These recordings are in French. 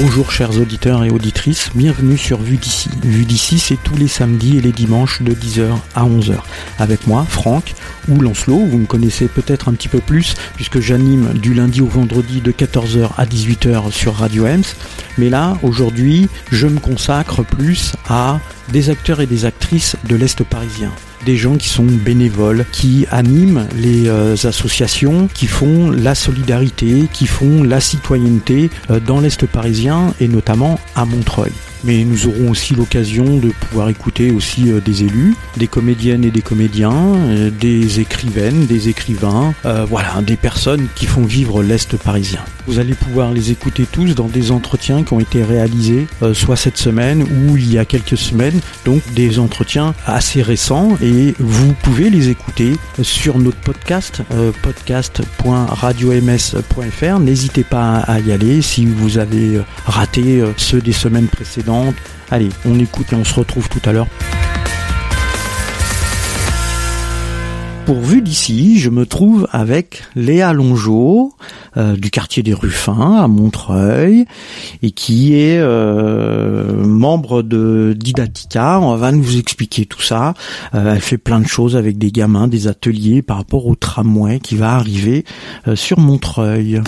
Bonjour chers auditeurs et auditrices, bienvenue sur Vue d'ici. Vue d'ici, c'est tous les samedis et les dimanches de 10h à 11h. Avec moi, Franck, ou Lancelot, vous me connaissez peut-être un petit peu plus, puisque j'anime du lundi au vendredi de 14h à 18h sur Radio Ems. Mais là, aujourd'hui, je me consacre plus à des acteurs et des actrices de l'Est parisien des gens qui sont bénévoles, qui animent les euh, associations, qui font la solidarité, qui font la citoyenneté euh, dans l'Est parisien et notamment à Montreuil mais nous aurons aussi l'occasion de pouvoir écouter aussi euh, des élus, des comédiennes et des comédiens, euh, des écrivaines, des écrivains, euh, voilà, des personnes qui font vivre l'Est parisien. Vous allez pouvoir les écouter tous dans des entretiens qui ont été réalisés soit cette semaine ou il y a quelques semaines, donc des entretiens assez récents et vous pouvez les écouter sur notre podcast, podcast.radioms.fr. N'hésitez pas à y aller si vous avez raté ceux des semaines précédentes Allez, on écoute et on se retrouve tout à l'heure. Pour vue d'ici, je me trouve avec Léa Longeau euh, du quartier des Ruffins à Montreuil et qui est euh, membre de Didatica. On va nous expliquer tout ça. Euh, elle fait plein de choses avec des gamins, des ateliers par rapport au tramway qui va arriver sur Montreuil.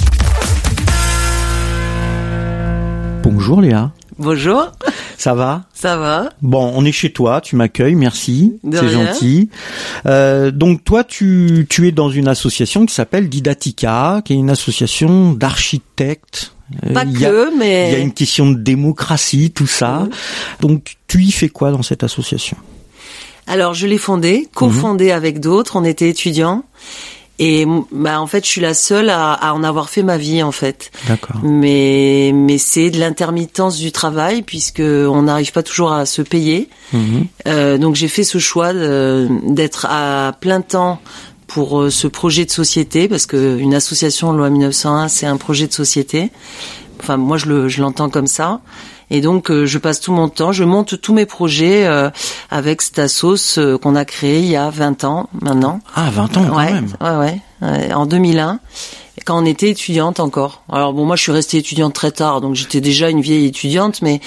Bonjour Léa. Bonjour. Ça va Ça va. Bon, on est chez toi, tu m'accueilles, merci, c'est gentil. Euh, donc toi, tu, tu es dans une association qui s'appelle Didatica, qui est une association d'architectes. Euh, Pas que, mais... Il y a une question de démocratie, tout ça. Donc tu y fais quoi dans cette association? Alors je l'ai fondée, cofondée avec d'autres. On était étudiants et bah en fait, je suis la seule à, à en avoir fait ma vie en fait. D'accord. Mais mais c'est de l'intermittence du travail puisque on n'arrive pas toujours à se payer. Mhm. Euh, donc j'ai fait ce choix d'être à plein temps pour euh, ce projet de société parce que une association loi 1901 c'est un projet de société. Enfin moi je le je l'entends comme ça. Et donc, euh, je passe tout mon temps, je monte tous mes projets euh, avec sauce euh, qu'on a créée il y a 20 ans maintenant. Ah, 20 ans quand même. Ouais, ouais, en 2001 quand on était étudiante encore. Alors bon, moi je suis restée étudiante très tard, donc j'étais déjà une vieille étudiante, mais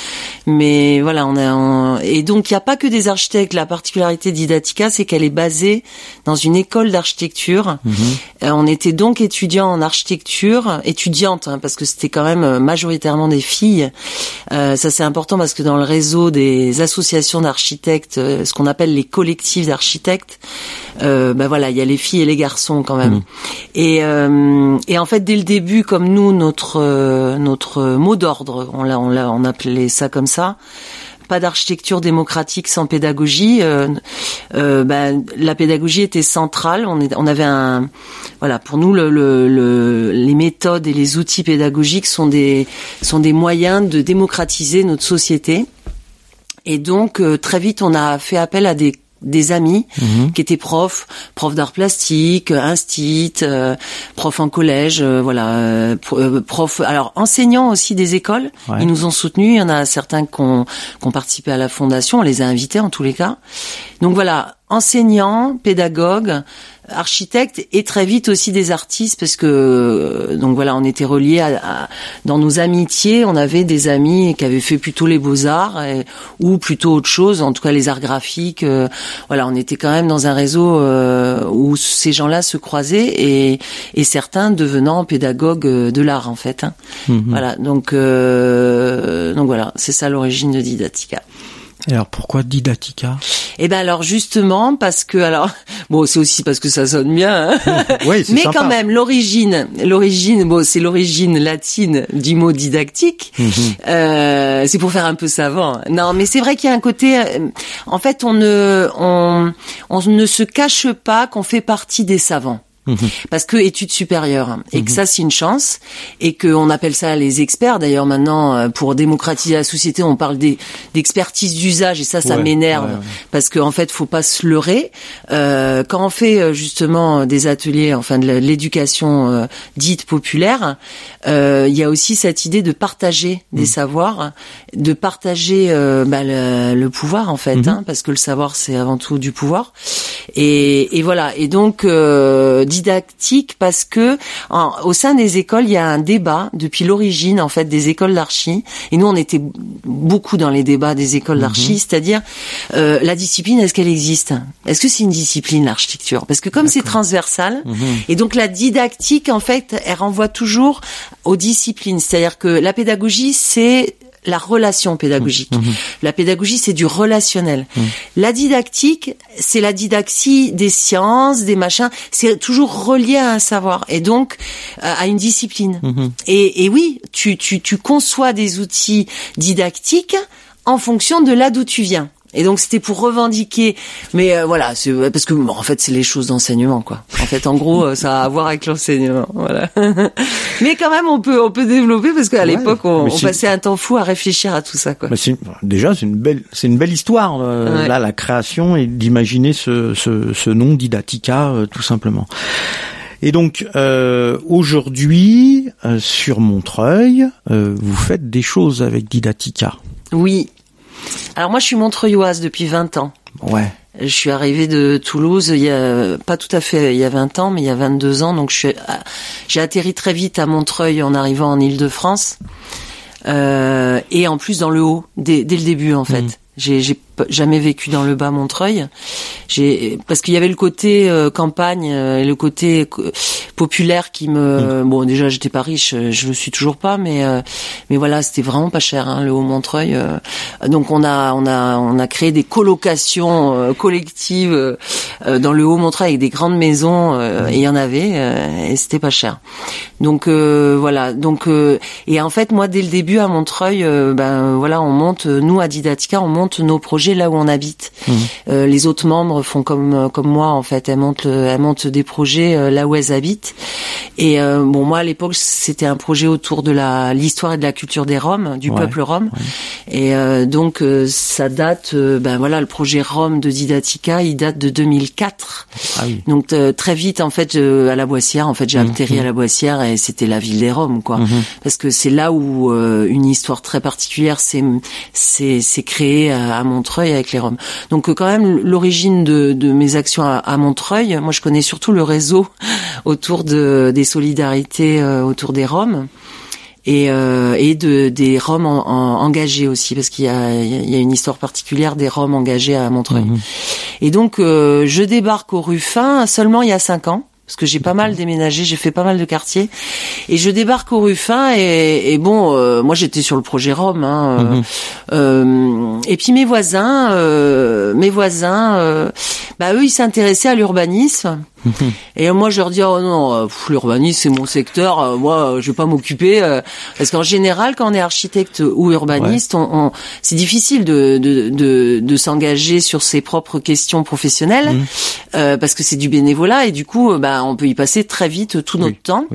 mais voilà, on a et donc il n'y a pas que des architectes. La particularité d'Idatica, c'est qu'elle est basée dans une école d'architecture. Mhm. Euh, on était donc étudiants en architecture, étudiantes, hein, parce que c'était quand même euh, majoritairement des filles. Euh, ça c'est important parce que dans le réseau des associations d'architectes, euh, ce qu'on appelle les collectifs d'architectes, euh, ben voilà, il y a les filles et les garçons quand même. Mhm. Et et en fait, dès le début, comme nous, notre euh, notre mot d'ordre, on l'a on l'a on appelait ça comme ça. Pas d'architecture démocratique sans pédagogie. Euh, euh, ben, la pédagogie était centrale. On, est, on avait un, voilà, pour nous, le, le, les méthodes et les outils pédagogiques sont des sont des moyens de démocratiser notre société. Et donc, très vite, on a fait appel à des des amis mhm. qui étaient profs, profs d'art plastique, instit, euh, profs en collège, euh, voilà, euh, euh, profs, alors enseignants aussi des écoles. Ils nous ont soutenus. Il y en a certains qui ont, qui ont participé à la fondation. On les a invités en tous les cas. Donc voilà, enseignants, pédagogues, architectes et très vite aussi des artistes parce que euh, donc voilà on était reliés à, dans nos amitiés on avait des amis qui avaient fait plutôt les beaux arts ou plutôt autre chose en tout cas les arts graphiques euh, voilà on était quand même dans un réseau euh, où ces gens-là se croisaient et, et certains devenant pédagogues de l'art en fait hein. mhm. voilà donc donc voilà c'est ça l'origine de Didatica et alors pourquoi Didatica Eh ben alors justement parce que alors bon c'est aussi parce que ça sonne bien, hein oui, mais quand même l'origine l'origine bon c'est l'origine latine du mot didactique. Mhm. euh, c'est pour faire un peu savant. Non mais c'est vrai qu'il y a un côté euh, en fait on ne on, on ne se cache pas qu'on fait partie des savants. Mhm. parce que études supérieures et que mhm. ça c'est une chance. Et qu'on appelle ça les experts. D'ailleurs maintenant euh, pour démocratiser la société on parle d'expertise d'usage. Et ça ça m'énerve. parce qu'en en fait faut pas se leurrer. Euh, quand on fait euh, justement des ateliers enfin de l'éducation euh, dite populaire il y a aussi cette idée de partager des mhm. savoirs de partager bah, le, le, pouvoir en fait hein, parce que le savoir c'est avant tout du pouvoir. Et, et voilà. Et donc didactique parce que au sein des écoles, il y a un débat depuis l'origine en fait des écoles d'archi. Et nous, on était beaucoup dans les débats des écoles d'archi, mhm. c'est-à-dire euh, la discipline, est-ce qu'elle existe? Est-ce que c'est une discipline l'architecture? Parce que comme c'est transversal, mhm. et donc la didactique en fait, elle renvoie toujours aux disciplines. C'est-à-dire que la pédagogie, c'est la relation pédagogique. Mmh, mmh. La pédagogie, c'est du relationnel. Mmh. La didactique, c'est la didaxie des sciences, des machins. C'est toujours relié à un savoir et donc à une discipline. Et, et, oui, tu, tu, tu conçois des outils didactiques en fonction de là d'où tu viens. Et donc c'était pour revendiquer, mais euh, voilà, c'est parce que en fait c'est les choses d'enseignement quoi. En fait, en gros, euh, ça a à voir avec l'enseignement, voilà. mais quand même, on peut on peut développer parce qu'à l'époque, on, passait un temps fou à réfléchir à tout ça quoi. déjà, c'est une belle c'est une belle histoire euh, là, la création et d'imaginer ce, ce, ce nom Didatica tout simplement. Et donc aujourd'hui sur Montreuil, vous faites des choses avec Didatica. Oui, alors moi, je suis montreuilloise depuis 20 ans. Ouais. Je suis arrivée de Toulouse il y a pas tout à fait il y a 20 ans, mais il y a 22 ans. Donc suis, j'ai atterri très vite à Montreuil en arrivant en Île-de-France. Euh, et en plus dans le haut dès, dès le début en fait. Mmh. J'ai jamais vécu dans le bas Montreuil. J'ai parce qu'il y avait le côté euh, campagne euh, et le côté euh, populaire qui me mm. bon déjà j'étais pas riche, je le suis toujours pas mais mais voilà, c'était vraiment pas cher hein, le Haut Montreuil. donc on a on a on a créé des colocations collectives dans le Haut Montreuil avec des grandes maisons mm. et il y en avait et c'était pas cher. Donc voilà, donc et en fait moi dès le début à Montreuil ben voilà, on monte nous à Didatica, on monte nos projets là où on habite. Mmh. Euh, les autres membres font comme euh, comme moi en fait, elles montent elles montent des projets euh, là où elles habitent. Et bon moi à l'époque c'était un projet autour de la l'histoire et de la culture des Roms, du peuple Rom. Et donc ça date ben voilà le projet Rome de Didatica, il date de 2004. Ah donc très vite en fait à la Boissière, en fait j'ai mmh. atterri à la Boissière et c'était la ville des Roms quoi. Mmh. Parce que c'est là où une histoire très particulière s'est c'est créée à Montreux avec les Roms. Donc euh, quand même l'origine de, mes actions à, Montreuil, moi je connais surtout le réseau autour de, des solidarités euh, autour des Roms et, euh, et de, des Roms engagés aussi, parce qu'il y a, il y a une histoire particulière des Roms engagés à Montreuil. Mhm. Et donc, je débarque au Ruffin seulement il y a cinq ans parce que j'ai pas mal déménagé, j'ai fait pas mal de quartiers, et je débarque au Ruffin et, et bon, euh, moi j'étais sur le projet Rome, hein, euh, mhm. euh, et puis mes voisins, mes voisins, bah eux ils s'intéressaient à l'urbanisme. Et moi, je leur dis, oh non, euh, l'urbanisme, c'est mon secteur, euh, moi, je vais pas m'occuper. Euh, parce qu'en général, quand on est architecte ou urbaniste, on, c'est difficile de, de, de, de s'engager sur ses propres questions professionnelles, mmh. parce que c'est du bénévolat, et du coup, bah, on peut y passer très vite tout notre temps.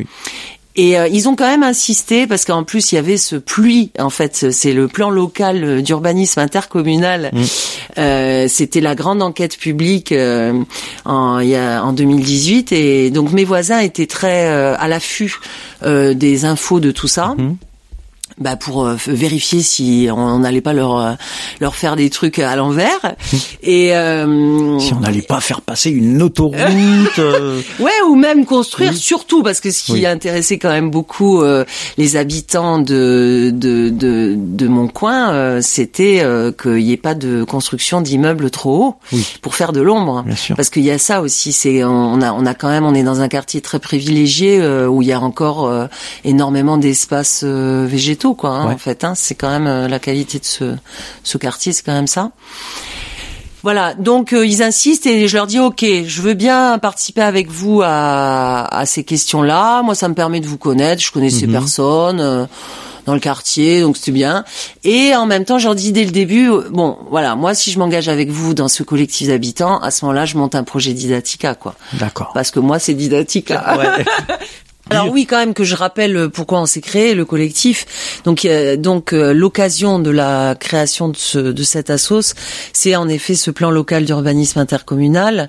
Et euh, ils ont quand même insisté parce qu'en plus il y avait ce pluie. En fait, c'est le plan local d'urbanisme intercommunal. Mm. Euh, C'était la grande enquête publique euh, en, il y a, en 2018 et donc mes voisins étaient très euh, à l'affût des infos de tout ça. Mm bah pour euh, vérifier si on n'allait pas leur euh, leur faire des trucs à l'envers. Et euh, si on n'allait pas faire passer une autoroute ouais ou même construire surtout parce que ce qui intéressait quand même beaucoup les habitants de de de, de mon coin c'était qu'il y ait pas de construction d'immeubles trop hauts pour faire de l'ombre. Parce qu'il y a ça aussi c'est on a on a quand même on est dans un quartier très privilégié où il y a encore énormément d'espaces végétaux quoi. Hein, en fait, hein. c'est quand même euh, la qualité de ce, ce quartier, c'est quand même ça. Voilà, donc euh, ils insistent et je leur dis ok, je veux bien participer avec vous à, à ces questions-là. Moi, ça me permet de vous connaître. Je connaissais mhm. personne euh, dans le quartier, donc c'était bien. Et en même temps, je leur dis dès le début, bon, voilà, moi, si je m'engage avec vous dans ce collectif d'habitants, à ce moment-là, je monte un projet Didatica, quoi. D'accord. Parce que moi, c'est Didatica. Ouais. Alors oui, quand même que je rappelle pourquoi on s'est créé le collectif. Donc donc l'occasion de la création de, ce, de cette assos, c'est en effet ce plan local d'urbanisme intercommunal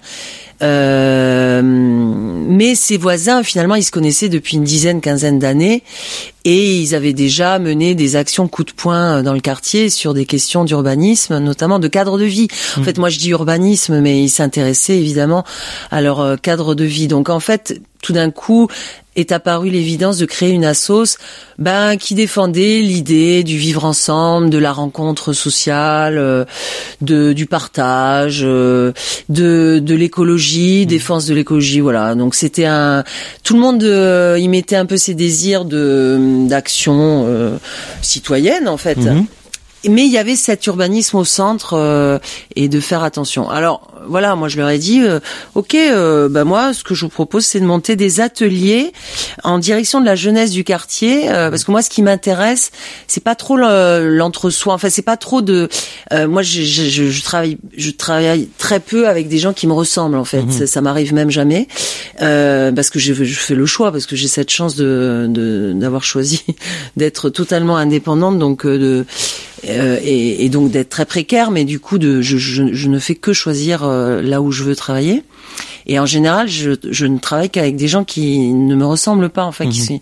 euh, mais ses voisins, finalement, ils se connaissaient depuis une dizaine, quinzaine d'années, et ils avaient déjà mené des actions coup de poing dans le quartier sur des questions d'urbanisme, notamment de cadre de vie. En mmh. fait, moi, je dis urbanisme, mais ils s'intéressaient évidemment à leur euh, cadre de vie. Donc, en fait, tout d'un coup, est apparue l'évidence de créer une assoce ben, qui défendait l'idée du vivre ensemble, de la rencontre sociale, euh, de, du partage, de, de l'écologie, défense de l'écologie, voilà. Donc c'était un, tout le monde euh, y mettait un peu ses désirs de d'action citoyenne en fait. Mmh mais il y avait cet urbanisme au centre euh, et de faire attention. Alors voilà, moi je leur ai dit, euh, ok, euh, bah moi ce que je vous propose c'est de monter des ateliers en direction de la jeunesse du quartier, parce que moi ce qui m'intéresse c'est pas trop l'entre-soi, enfin c'est pas trop de, moi je, je, je, travaille, je travaille très peu avec des gens qui me ressemblent en fait, mhm. ça, m'arrive même jamais, parce que je, je, fais le choix, parce que j'ai cette chance de d'avoir choisi d'être totalement indépendante, donc de euh, et, et, donc d'être très précaire, mais du coup, de, je, je, je ne fais que choisir euh, là où je veux travailler. Et en général, je, je ne travaille qu'avec des gens qui ne me ressemblent pas, en fait. Qui mhm.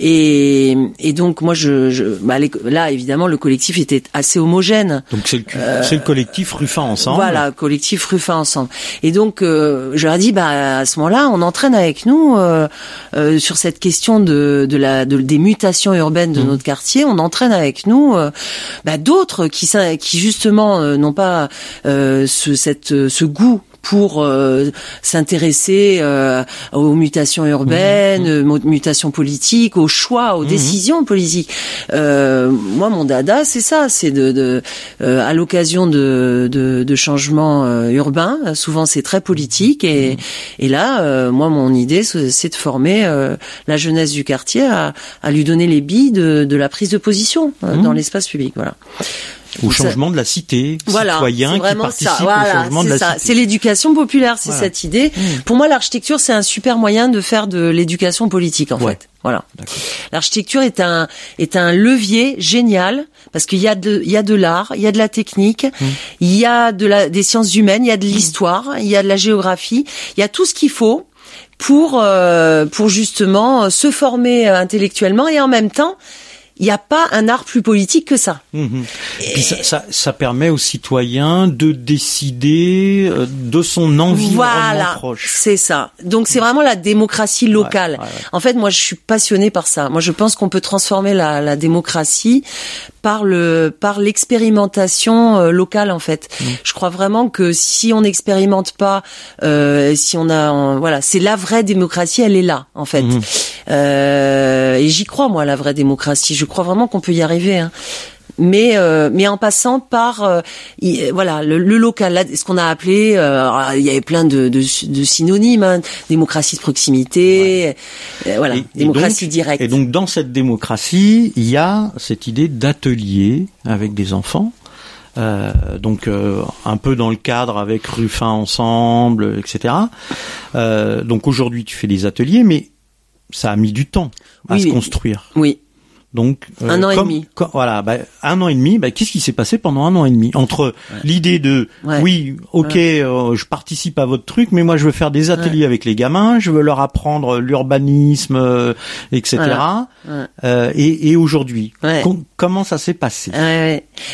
Et, et donc moi, je, je bah, là évidemment, le collectif était assez homogène. Donc c'est le, euh, le, collectif Ruffin ensemble. Voilà, collectif Ruffin ensemble. Et donc euh, je leur ai dit, bah à ce moment-là, on entraîne avec nous euh, euh sur cette question de, de la de, des mutations urbaines de mhm. notre quartier. On entraîne avec nous euh, bah, d'autres qui qui justement n'ont pas ce cette ce goût pour euh, s'intéresser euh, aux mutations urbaines, mmh, mmh. mutations politiques, aux choix, aux mmh, décisions politiques. Euh, moi, mon dada, c'est ça, c'est de, de à l'occasion de, de, de, changements urbains, souvent c'est très politique, et, et là, moi, mon idée, c'est de former la jeunesse du quartier à, à, lui donner les billes de, de la prise de position dans l'espace public. Voilà au changement de la cité, voilà, citoyen qui participe au changement de la ça. C'est l'éducation populaire, c'est cette idée. Mmh. Pour moi, l'architecture, c'est un super moyen de faire de l'éducation politique, en fait. Voilà. L'architecture est un est un levier génial parce qu'il y a de il y a de l'art, il y a de la technique, mmh. il y a de la des sciences humaines, il y a de l'histoire, il y a de la géographie, il y a tout ce qu'il faut pour euh, pour justement se former euh, intellectuellement et en même temps il n'y a pas un art plus politique que ça. Mhm. Et... Puis ça, ça, ça, permet aux citoyens de décider euh, de son environnement voilà, proche. C'est ça. Donc c'est vraiment la démocratie locale. En fait, moi je suis passionnée par ça. Moi je pense qu'on peut transformer la, la démocratie par le par l'expérimentation euh, locale en fait. Mhm. Je crois vraiment que si on n'expérimente pas, euh, si on a voilà, c'est la vraie démocratie, elle est là en fait. Mhm. Euh, et j'y crois moi la vraie démocratie. Je crois vraiment qu'on peut y arriver. Hein. Mais euh, mais en passant par euh, voilà le, local, ce qu'on a appelé, il y avait plein de, de, de synonymes, hein, démocratie de proximité, voilà, démocratie directe. Et donc dans cette démocratie, il y a cette idée d'atelier avec des enfants. Euh, donc un peu dans le cadre avec Ruffin ensemble, etc. Euh, donc aujourd'hui tu fais des ateliers, mais ça a mis du temps à se construire. Oui. Donc euh, un an et demi. voilà, bah, un an et demi. Bah, qu'est-ce qui s'est passé pendant un an et demi entre l'idée de oui, ok, euh, je participe à votre truc, mais moi je veux faire des ateliers avec les gamins, je veux leur apprendre l'urbanisme, euh, etc. et, et aujourd'hui, comment ça s'est passé?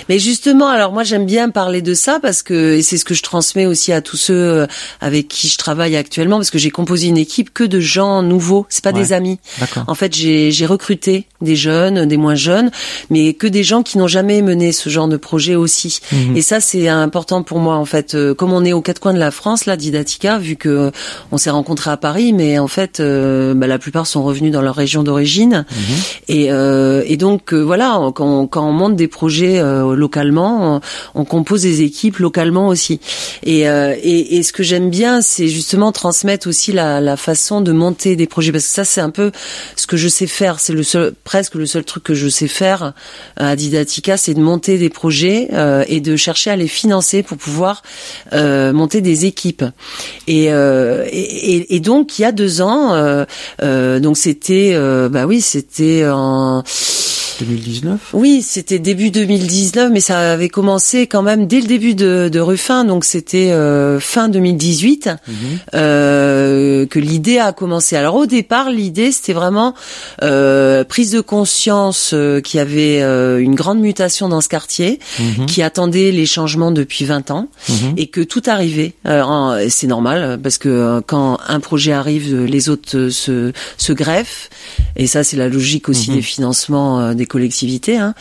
Mais justement, alors moi j'aime bien parler de ça parce que et c'est ce que je transmets aussi à tous ceux avec qui je travaille actuellement parce que j'ai composé une équipe que de gens nouveaux, c'est pas des amis. En fait, j'ai recruté des jeunes des moins jeunes, mais que des gens qui n'ont jamais mené ce genre de projet aussi. Mhm. Et ça, c'est important pour moi en fait. Euh, comme on est aux quatre coins de la France, là, Didatica, vu que euh, on s'est rencontrés à Paris, mais en fait, euh, bah, la plupart sont revenus dans leur région d'origine. Mhm. Et, et, donc voilà, quand, quand, on monte des projets localement, on, compose des équipes localement aussi. Et, et, et ce que j'aime bien, c'est justement transmettre aussi la, la façon de monter des projets, parce que ça c'est un peu ce que je sais faire. C'est le seul, presque le seul truc que je sais faire à Didatica, c'est de monter des projets et de chercher à les financer pour pouvoir monter des équipes. Et, et, et, donc il y a deux ans, donc c'était, bah oui, c'était en 2019 Oui, c'était début 2019, mais ça avait commencé quand même dès le début de, de Ruffin, donc c'était euh, fin 2018 mhm. euh, que l'idée a commencé. Alors au départ, l'idée c'était vraiment euh, prise de conscience euh, qu'il y avait euh, une grande mutation dans ce quartier, mhm. qui attendait les changements depuis 20 ans, mhm. et que tout arrivait. c'est normal parce que quand un projet arrive, les autres se, se greffent, et ça c'est la logique aussi des financements des collectivités. Hein.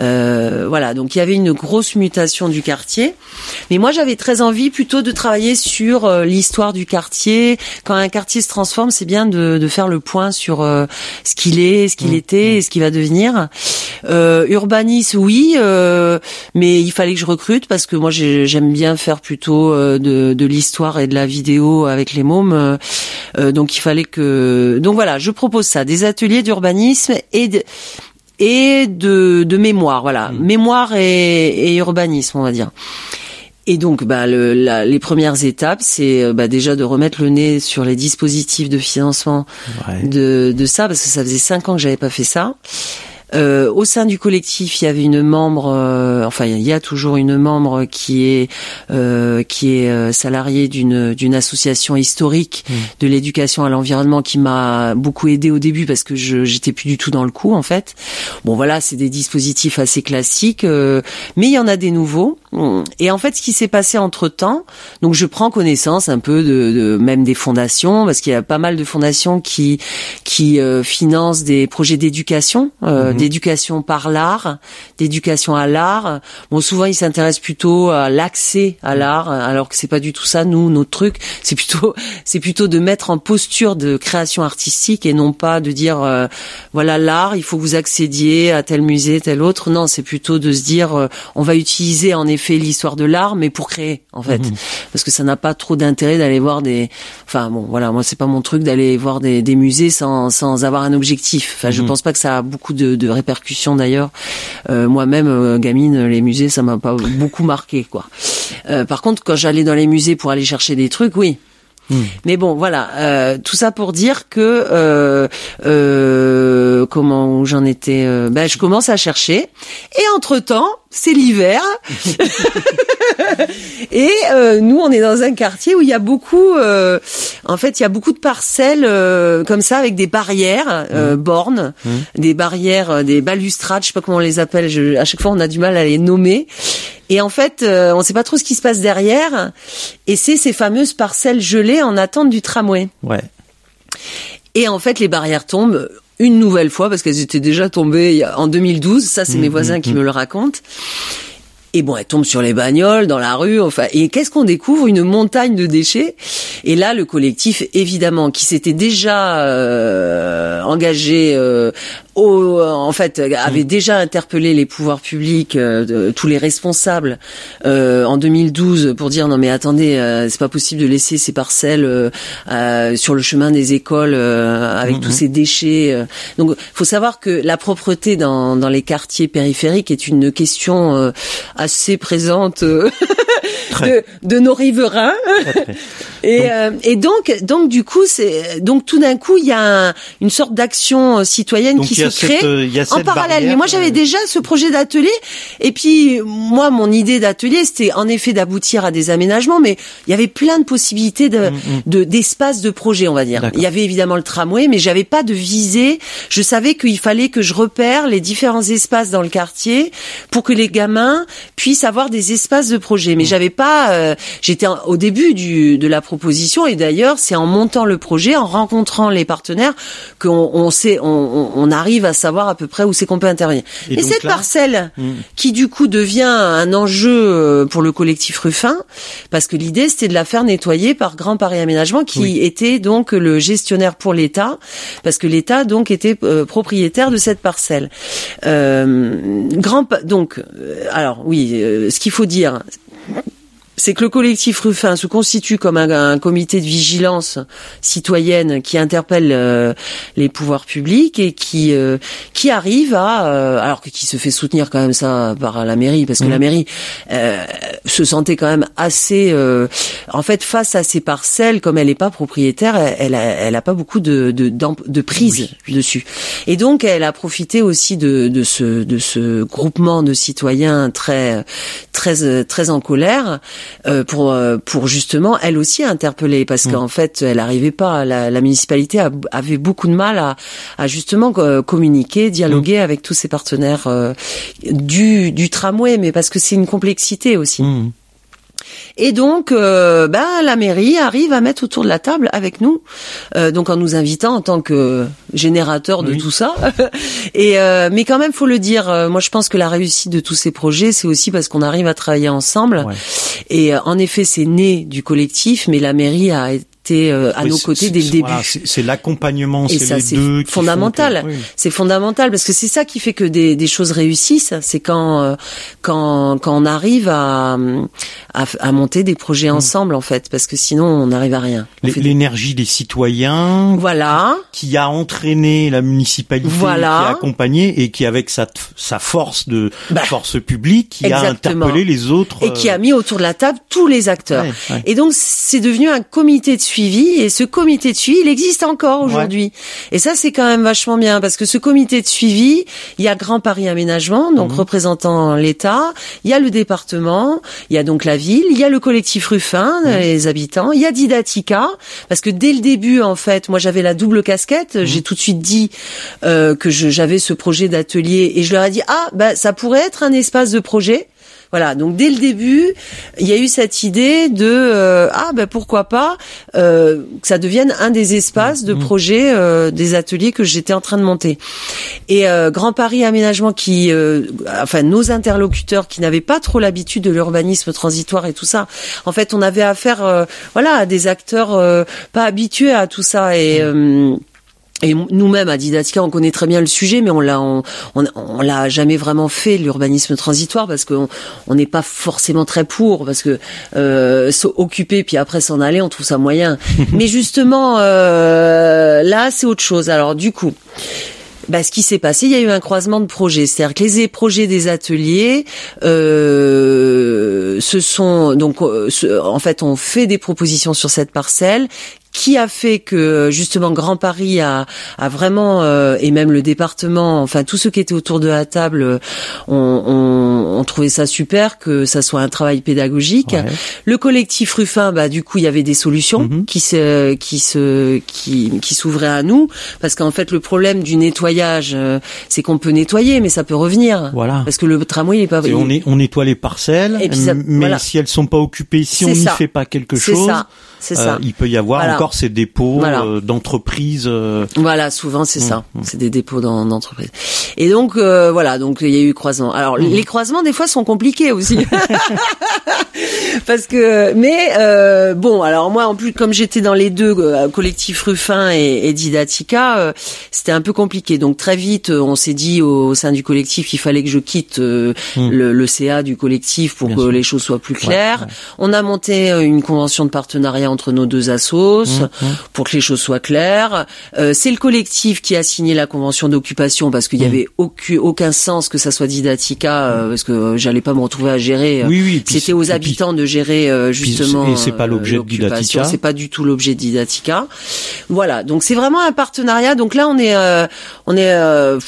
Euh, voilà, donc il y avait une grosse mutation du quartier. Mais moi, j'avais très envie plutôt de travailler sur euh, l'histoire du quartier. Quand un quartier se transforme, c'est bien de, de, faire le point sur euh, ce qu'il est, ce qu'il mmh. était et ce qu'il va devenir. Euh, urbanisme, oui, mais il fallait que je recrute parce que moi, j'aime bien faire plutôt de, de l'histoire et de la vidéo avec les mômes. donc il fallait que... Donc voilà, je propose ça, des ateliers d'urbanisme et de et de, de mémoire, voilà, mmh. mémoire et, et, urbanisme, on va dire. Et donc, bah, le, la, les premières étapes, c'est euh, bah, déjà de remettre le nez sur les dispositifs de financement de, de ça, parce que ça faisait cinq ans que j'avais pas fait ça. Euh, au sein du collectif, il y avait une membre, euh, enfin il y a toujours une membre qui est euh, qui est euh, salariée d'une d'une association historique mmh. de l'éducation à l'environnement qui m'a beaucoup aidé au début parce que je j'étais plus du tout dans le coup en fait. Bon voilà, c'est des dispositifs assez classiques, mais il y en a des nouveaux. Et en fait, ce qui s'est passé entre temps, donc je prends connaissance un peu de, de même des fondations parce qu'il y a pas mal de fondations qui qui financent des projets d'éducation. Mmh d'éducation par l'art, d'éducation à l'art. Bon, souvent ils s'intéressent plutôt à l'accès à l'art, alors que c'est pas du tout ça. Nous, notre truc, c'est plutôt, c'est plutôt de mettre en posture de création artistique et non pas de dire, euh, voilà l'art, il faut que vous accédiez à tel musée, tel autre. Non, c'est plutôt de se dire, euh, on va utiliser en effet l'histoire de l'art, mais pour créer, en fait, mhm. parce que ça n'a pas trop d'intérêt d'aller voir des, enfin bon, voilà, moi c'est pas mon truc d'aller voir des, des musées sans, sans avoir un objectif. Enfin, je mhm. pense pas que ça a beaucoup de, de répercussions d'ailleurs. Euh, moi-même, euh, gamine, les musées, ça m'a pas beaucoup marqué, quoi. Euh, par contre, quand j'allais dans les musées pour aller chercher des trucs, oui, hmm. Mais bon, voilà, tout ça pour dire que comment j'en étais. ben, je commence à chercher et entre temps, c'est l'hiver. et euh, nous, on est dans un quartier où il y a beaucoup, euh, en fait, il y a beaucoup de parcelles euh, comme ça avec des barrières, mmh. bornes, mmh. des barrières, des balustrades, je sais pas comment on les appelle. Je, à chaque fois, on a du mal à les nommer. Et en fait, on ne sait pas trop ce qui se passe derrière. Et c'est ces fameuses parcelles gelées en attente du tramway. Ouais. Et en fait, les barrières tombent une nouvelle fois parce qu'elles étaient déjà tombées en 2012. Ça, c'est mes mmh, voisins mmh, qui mmh. me le racontent. Et bon, elle tombe sur les bagnoles, dans la rue, enfin. Et qu'est-ce qu'on découvre? Une montagne de déchets. Et là, le collectif, évidemment, qui s'était déjà euh, engagé euh, au, en fait, avait déjà interpellé les pouvoirs publics, euh, tous les responsables euh, en 2012 pour dire non mais attendez, euh, c'est pas possible de laisser ces parcelles sur le chemin des écoles avec tous mhm. ces déchets. Donc, faut savoir que la propreté dans, dans les quartiers périphériques est une question assez présente de, de, nos riverains. et, donc, et donc, donc du coup, c'est donc tout d'un coup, il y a une sorte d'action citoyenne qui en parallèle. Mais moi, j'avais déjà ce projet d'atelier. Et puis, moi, mon idée d'atelier, c'était en effet d'aboutir à des aménagements, mais il y avait plein de possibilités de, mm, mm. de d'espace de projet, on va dire. Il y avait évidemment le tramway, mais j'avais pas de visée. Je savais qu'il fallait que je repère les différents espaces dans le quartier pour que les gamins puissent avoir des espaces de projet. Mais j'avais pas, euh, j'étais au début du, de la proposition et d'ailleurs c'est en montant le projet, en rencontrant les partenaires qu'on on sait, on, on, arrive à savoir à peu près où c'est qu'on peut intervenir. Et, cette parcelle hmm. qui du coup devient un enjeu euh, pour le collectif Ruffin, parce que l'idée c'était de la faire nettoyer par Grand Paris Aménagement qui était donc le gestionnaire pour l'État, parce que l'État donc était euh, propriétaire de cette parcelle. Euh, grand donc euh, alors oui, ce qu'il faut dire c'est que le collectif Ruffin se constitue comme un, comité de vigilance citoyenne qui interpelle euh, les pouvoirs publics et qui euh, qui arrive à euh, alors que qui se fait soutenir quand même ça par la mairie parce que la mmh. mairie se sentait quand même assez en fait face à ces parcelles comme elle n'est pas propriétaire elle, elle a, pas beaucoup de de, de prise dessus et donc elle a profité aussi de, de ce de ce groupement de citoyens très très très en colère euh, pour euh, pour justement elle aussi interpeller parce mm. qu'en fait elle n'arrivait pas la, la municipalité avait beaucoup de mal à, à justement euh, communiquer dialoguer mm. avec tous ses partenaires du du tramway mais parce que c'est une complexité aussi. Mm. Et donc, euh, ben, la mairie arrive à mettre autour de la table avec nous, euh, donc en nous invitant en tant que générateur de tout ça. Et euh, mais quand même, faut le dire. moi, je pense que la réussite de tous ces projets, c'est aussi parce qu'on arrive à travailler ensemble. Et en effet, c'est né du collectif, mais la mairie a euh, à nos côtés dès le début. c'est l'accompagnement, c'est les deux. Fondamental. C'est fondamental parce que c'est ça qui fait que des, des choses réussissent. C'est quand euh, quand quand on arrive à, à, à monter des projets mm. ensemble en fait, parce que sinon on n'arrive à rien. L'énergie des... citoyens. Voilà. Qui a entraîné la municipalité, voilà. qui a accompagné et qui avec sa sa force de bah, force publique, qui a interpellé les autres. Et qui a euh, mis autour de la table tous les acteurs. Et donc c'est devenu un comité de suivi et ce comité de suivi, il existe encore aujourd'hui. Et ça, c'est quand même vachement bien parce que ce comité de suivi, il y a Grand Paris Aménagement, donc mhm. représentant l'État, il y a le département, il y a donc la ville, il y a le collectif Ruffin, mhm. les habitants, il y a Didatica, parce que dès le début, en fait, moi j'avais la double casquette, mhm. j'ai tout de suite dit euh, que j'avais ce projet d'atelier et je leur ai dit ah bah ça pourrait être un espace de projet. Voilà, donc dès le début, il y a eu cette idée de euh, ah ben pourquoi pas euh, que ça devienne un des espaces de mmh. projet euh, des ateliers que j'étais en train de monter. Et Grand Paris Aménagement qui enfin nos interlocuteurs qui n'avaient pas trop l'habitude de l'urbanisme transitoire et tout ça. En fait, on avait affaire voilà à des acteurs pas habitués à tout ça et mmh. Et nous-mêmes à Didatica, on connaît très bien le sujet, mais on l'a, on, on, l'a jamais vraiment fait l'urbanisme transitoire parce qu'on on n'est pas forcément très pour, parce que euh, s'occuper puis après s'en aller, on trouve ça moyen. mais justement, euh, là, c'est autre chose. Alors du coup. Bah, ce qui s'est passé, il y a eu un croisement de projets, c'est-à-dire que les projets des ateliers euh, se sont donc euh, en fait on fait des propositions sur cette parcelle qui a fait que justement Grand Paris a, a vraiment euh, et même le département, enfin tous ceux qui étaient autour de la table, euh, ont, on, trouvé ça super que ça soit un travail pédagogique. Le collectif Ruffin, bah du coup il y avait des solutions mhm. qui se qui se qui, qui s'ouvraient à nous parce qu'en fait le problème du nettoyage, euh, c'est qu'on peut nettoyer mais ça peut revenir. Voilà. Parce que le tramway il est pas. on, est, on nettoie les parcelles, mais si elles sont pas occupées, si on n'y fait pas quelque chose, ça. Il peut y avoir encore ces dépôts euh, d'entreprises. Euh. Voilà, souvent c'est ça. Mmh, mmh. C'est des dépôts d'entreprises. Et donc euh, voilà, donc il y a eu croisement. Alors mmh. les croisements des fois sont compliqués aussi. Parce que mais bon, alors moi en plus comme j'étais dans les deux collectifs Ruffin et, et Didatica, c'était un peu compliqué. Donc très vite, on s'est dit au, sein du collectif qu'il fallait que je quitte le, le, CA du collectif pour que les choses soient plus claires. On a monté une convention de partenariat entre nos deux assos pour que les choses soient claires. Euh, c'est le collectif qui a signé la convention d'occupation parce qu'il y avait aucun, aucun sens que ça soit Didatica euh, parce que j'allais pas me retrouver à gérer. Oui, oui. C'était aux habitants de gérer euh, justement. Et c'est pas l'objet de Didatica. C'est pas du tout l'objet de Didatica. Voilà. Donc c'est vraiment un partenariat. Donc là on est on est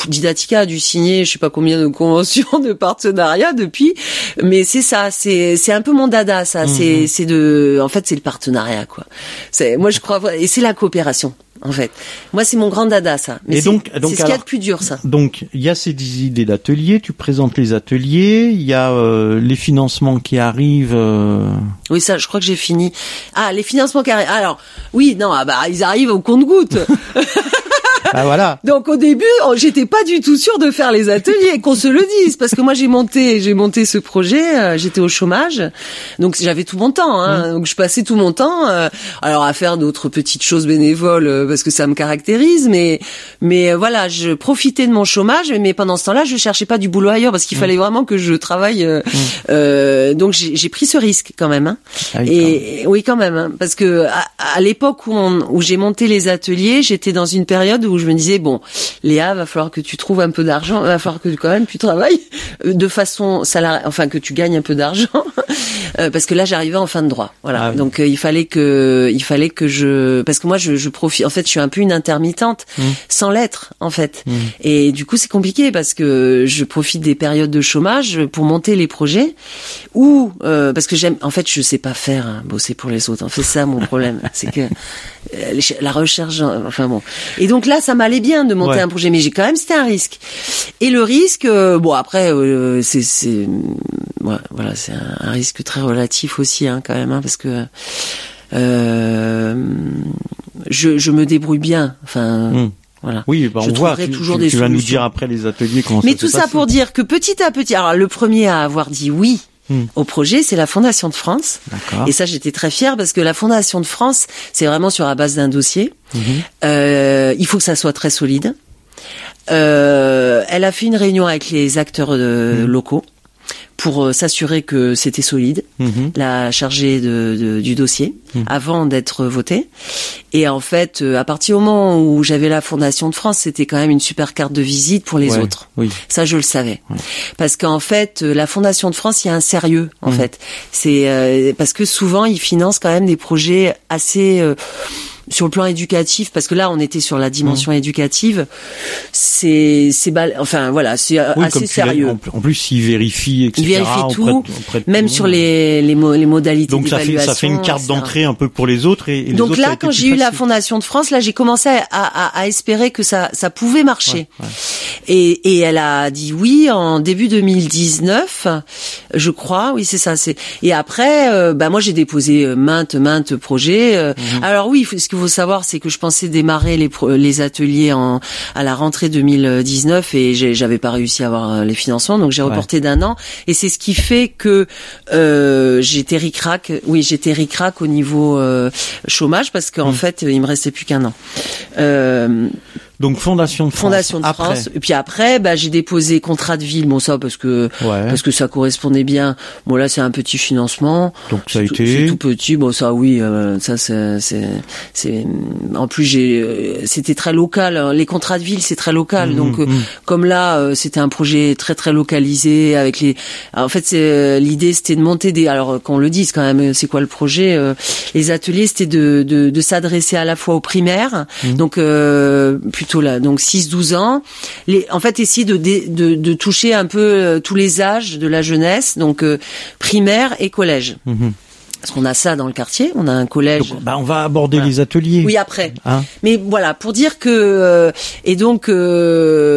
Didatica a dû signer je sais pas combien de conventions de partenariat depuis, mais c'est ça. C'est c'est un peu mon dada ça. C'est c'est de en fait c'est le partenariat quoi. C'est moi je crois et c'est la coopération. en fait. Moi, c'est mon grand dada, ça. Mais Et c'est donc- donc c'est ce qu'il y a de plus dur, ça. Donc, il y a ces idées d'ateliers, tu présentes les ateliers, il y a euh, les financements qui arrivent. euh, Oui, ça, je crois que j'ai fini. Ah, les financements carrés. Alors, oui, non, ah bah, ils arrivent au compte-goutte. Ah voilà. Donc au début, oh, j'étais pas du tout sûre de faire les ateliers, qu'on se le dise, parce que moi j'ai monté, j'ai monté ce projet, euh, j'étais au chômage, donc j'avais tout mon temps, hein, donc je passais tout mon temps, euh, alors à faire d'autres petites choses bénévoles euh, parce que ça me caractérise, mais mais euh, voilà, je profitais de mon chômage, mais pendant ce temps-là, je cherchais pas du boulot ailleurs parce qu'il fallait vraiment que je travaille, euh, euh, donc j'ai pris ce risque quand même. Hein. Ah oui, Et oui, quand même, hein, parce que à, à l'époque où, on- où j'ai monté les ateliers, j'étais dans une période où je me disais bon, Léa, va falloir que tu trouves un peu d'argent, va falloir que quand même tu travailles euh, de façon salariée, enfin que tu gagnes un peu d'argent, euh, parce que là j'arrivais en fin de droit, voilà. Ah oui. Donc euh, il fallait que il fallait que je, parce que moi je, je profite, en fait je suis un peu une intermittente, Mmh. sans l'être en fait, et du coup c'est compliqué parce que je profite des périodes de chômage pour monter les projets ou euh, parce que j'aime en fait je sais pas faire hein, bosser pour les autres en fait ça mon problème c'est que euh, la recherche enfin bon et donc là ça m'allait bien de monter Ouais. un projet mais j'ai quand même c'était un risque et le risque euh, bon après euh, c'est ouais, voilà c'est un, un risque très relatif aussi hein, quand même hein, parce que euh, je, je me débrouille bien enfin Hmm. voilà Oui, bah, Je on voit. trouverai Tu, toujours tu- des tu vas nous dire après les ateliers comment mais ça tout ça pour dire que petit à petit, alors le premier à avoir dit oui Au projet, c'est la Fondation de France. D'accord. Et ça, j'étais très fière parce que la Fondation de France, c'est vraiment sur la base d'un dossier. Mhm. Euh, il faut que ça soit très solide. Euh, elle a fait une réunion avec les acteurs euh, locaux pour euh, s'assurer que c'était solide Mhm. la chargée de, de- du dossier Hmm. avant d'être votée. Et en fait, euh, à partir du moment où j'avais la Fondation de France, c'était quand même une super carte de visite pour les Ouais, autres. Oui. Ça, je le savais. Parce qu'en fait, euh, la Fondation de France, il y a un sérieux, en Mhm. fait. C'est euh, parce que souvent, ils financent quand même des projets assez euh, sur le plan éducatif, parce que là, on était sur la dimension Mhm. éducative. C'est, c'est bal- enfin voilà, c'est euh, Oui, assez sérieux. En, plus, ils vérifient, etc. Ils vérifient tout, Même sur les les, mo- les modalités Donc ça fait ça fait une carte d'entrée un peu pour les autres et, et les Donc autres, là, quand j'ai eu la. Fondation de France, là, j'ai commencé à, à, à espérer que ça, ça pouvait marcher. Ouais, ouais. Et, et elle a dit oui en début 2019, je crois. Oui, c'est ça. C'est et après, euh, bah moi j'ai déposé euh, maintes maintes projets. euh. Mhm. Alors oui, ce qu'il faut savoir, c'est que je pensais démarrer les les ateliers en à la rentrée 2019 et j'avais pas réussi à avoir euh, les financements, donc j'ai Ouais. reporté d'un an. Et c'est ce qui fait que euh, j'étais ricrac. Oui, j'étais ricrac au niveau euh, chômage parce qu'en Mhm. fait, il me restait plus qu'un an. Euh, Donc Fondation de France. Fondation de Après. France. Et puis après, bah, j'ai déposé contrat de ville. Bon, ça parce que Ouais. parce que ça correspondait bien. Bon là, c'est un petit financement. Donc ça a été. c'est tout petit. Bon, ça, oui, euh, ça, c'est, c'est, c'est- En plus, j'ai, euh, c'était très local. hein. Les contrats de ville, c'est très local. Mhm, Donc, euh, mhm. comme là, euh, c'était un projet très très localisé avec les. En fait, c'est l'idée, c'était de monter des. Alors qu'on le dise quand même, c'est quoi le projet euh, Les ateliers, c'était de de, de s'adresser à la fois aux primaires, Mhm. donc euh, plutôt là, donc 6-12 ans. Les, en fait, essayer de, de de toucher un peu euh, tous les âges de la jeunesse, donc euh, primaire et collège. Mhm. Parce qu'on a ça dans le quartier, on a un collège. Donc, bah, on va aborder Voilà. les ateliers. Oui, après. Hein Mais voilà, pour dire que euh, et donc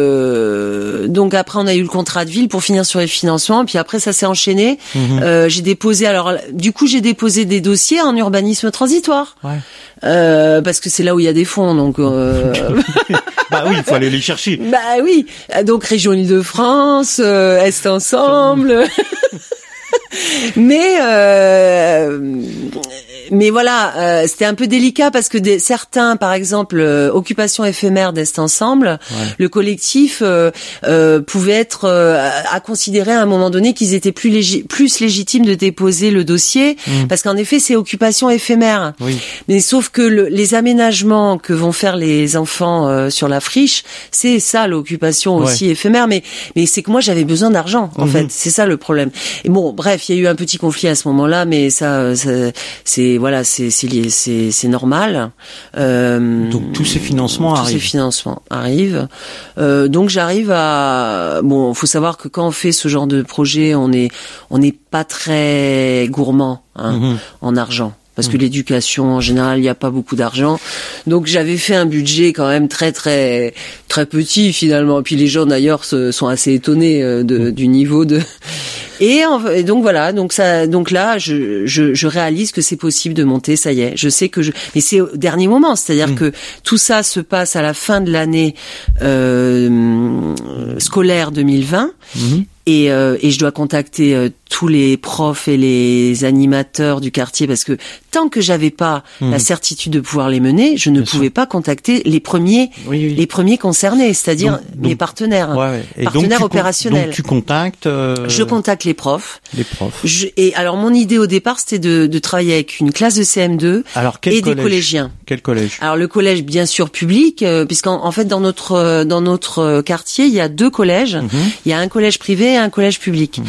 euh, donc après on a eu le contrat de ville pour finir sur les financements, puis après ça s'est enchaîné. Mhm. Euh, j'ai déposé alors du coup j'ai déposé des dossiers en urbanisme transitoire Ouais. euh, parce que c'est là où il y a des fonds donc. Euh, Bah oui, il faut aller les chercher. bah oui, donc région Île-de-France, euh, Est ensemble. mais euh, mais voilà, euh, c'était un peu délicat parce que des, certains, par exemple, euh, occupation éphémère d'Est ensemble, le collectif euh, euh, pouvait être euh, à considérer à un moment donné qu'ils étaient plus légi- plus légitimes de déposer le dossier Mhm. parce qu'en effet c'est occupation éphémère. Oui. Mais sauf que le- les aménagements que vont faire les enfants euh, sur la friche, c'est ça l'occupation Ouais. aussi éphémère. Mais mais c'est que moi j'avais besoin d'argent en Mhm. fait. C'est ça le problème. Et bon, bref, il y a eu un petit conflit à ce moment-là, mais ça, euh, ça- c'est voilà, c'est normal. Euh, Donc tous ces financements tous ces arrivent. financements arrivent. Euh, donc j'arrive à bon, faut savoir que quand on fait ce genre de projet, on est on n'est pas très gourmand hein, Mhm. en argent parce que l'éducation en général, il n'y a pas beaucoup d'argent. Donc j'avais fait un budget quand même très très très petit finalement. Et puis les gens d'ailleurs sont assez étonnés euh, de, du niveau de et, donc voilà, donc ça, donc là, je, je, je réalise que c'est possible de monter. Ça y est, je sais que je, mais c'est au dernier moment, c'est-à-dire mmh. que tout ça se passe à la fin de l'année euh, scolaire 2020. Et, euh, et, je dois contacter euh, tous les profs et les animateurs du quartier parce que tant que j'avais pas la mmh. certitude de pouvoir les mener, je ne pouvais pas contacter les premiers, les premiers concernés, c'est-à-dire mes partenaires, ouais, partenaires donc, opérationnels. Donc tu contactes. Euh, je contacte les profs. Les profs. Je, et alors mon idée au départ c'était de, de, travailler avec une classe de CM2 alors, et des collégiens. Quel collège Alors le collège bien sûr public, euh, puisqu'en en fait dans notre dans notre quartier il y a deux collèges. Mmh. Il y a un collège privé et un collège public. Mmh.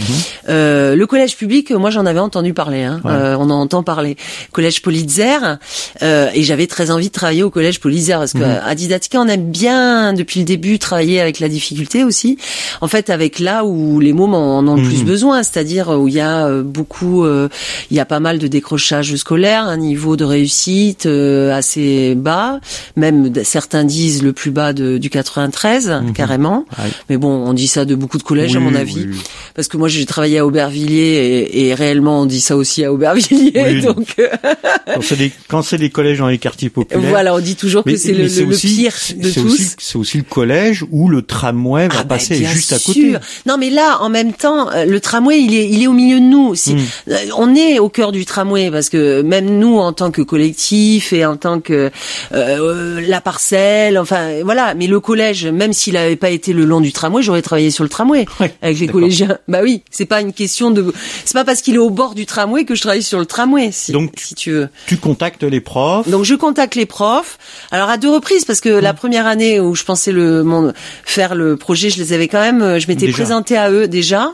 Euh, le collège public, moi j'en avais entendu parler, hein. euh, on en entend parler. Collège Politzer, euh, et j'avais très envie de travailler au collège Politzer parce que mmh. à Didatica on aime bien depuis le début travailler avec la difficulté aussi. En fait, avec là où les mômes en ont le plus besoin, c'est-à-dire où il y a beaucoup, il y a pas mal de décrochage scolaire, un niveau de réussite assez bas, même certains disent le plus bas de, du 93 carrément. Mais bon, on dit ça de beaucoup de collèges à mon avis parce que moi j'ai travaillé à Aubervilliers et, et, réellement on dit ça aussi à Aubervilliers. donc euh, quand c'est des, collèges dans les quartiers populaires. Voilà, on dit toujours que c'est le, le, pire de tous. C'est aussi le collège où le tramway va ah bah, passer juste à côté. Non mais là en même temps euh, le tramway il est il est au milieu de nous. Hmm. Euh, on est au cœur du tramway parce que même nous en tant que collectif et en tant que euh, la parcelle, enfin voilà. Mais le collège, même s'il avait pas été le long du tramway, j'aurais travaillé sur le tramway avec les collégiens. Bah oui, c'est pas une question de, c'est pas parce qu'il est au bord du tramway que je travaille sur le tramway, si, Donc, si tu veux. Tu contactes les profs. Donc je contacte les profs. Alors à deux reprises parce que la première année où je pensais le mon, faire le projet, je les avais quand même, je m'étais présenté à eux déjà.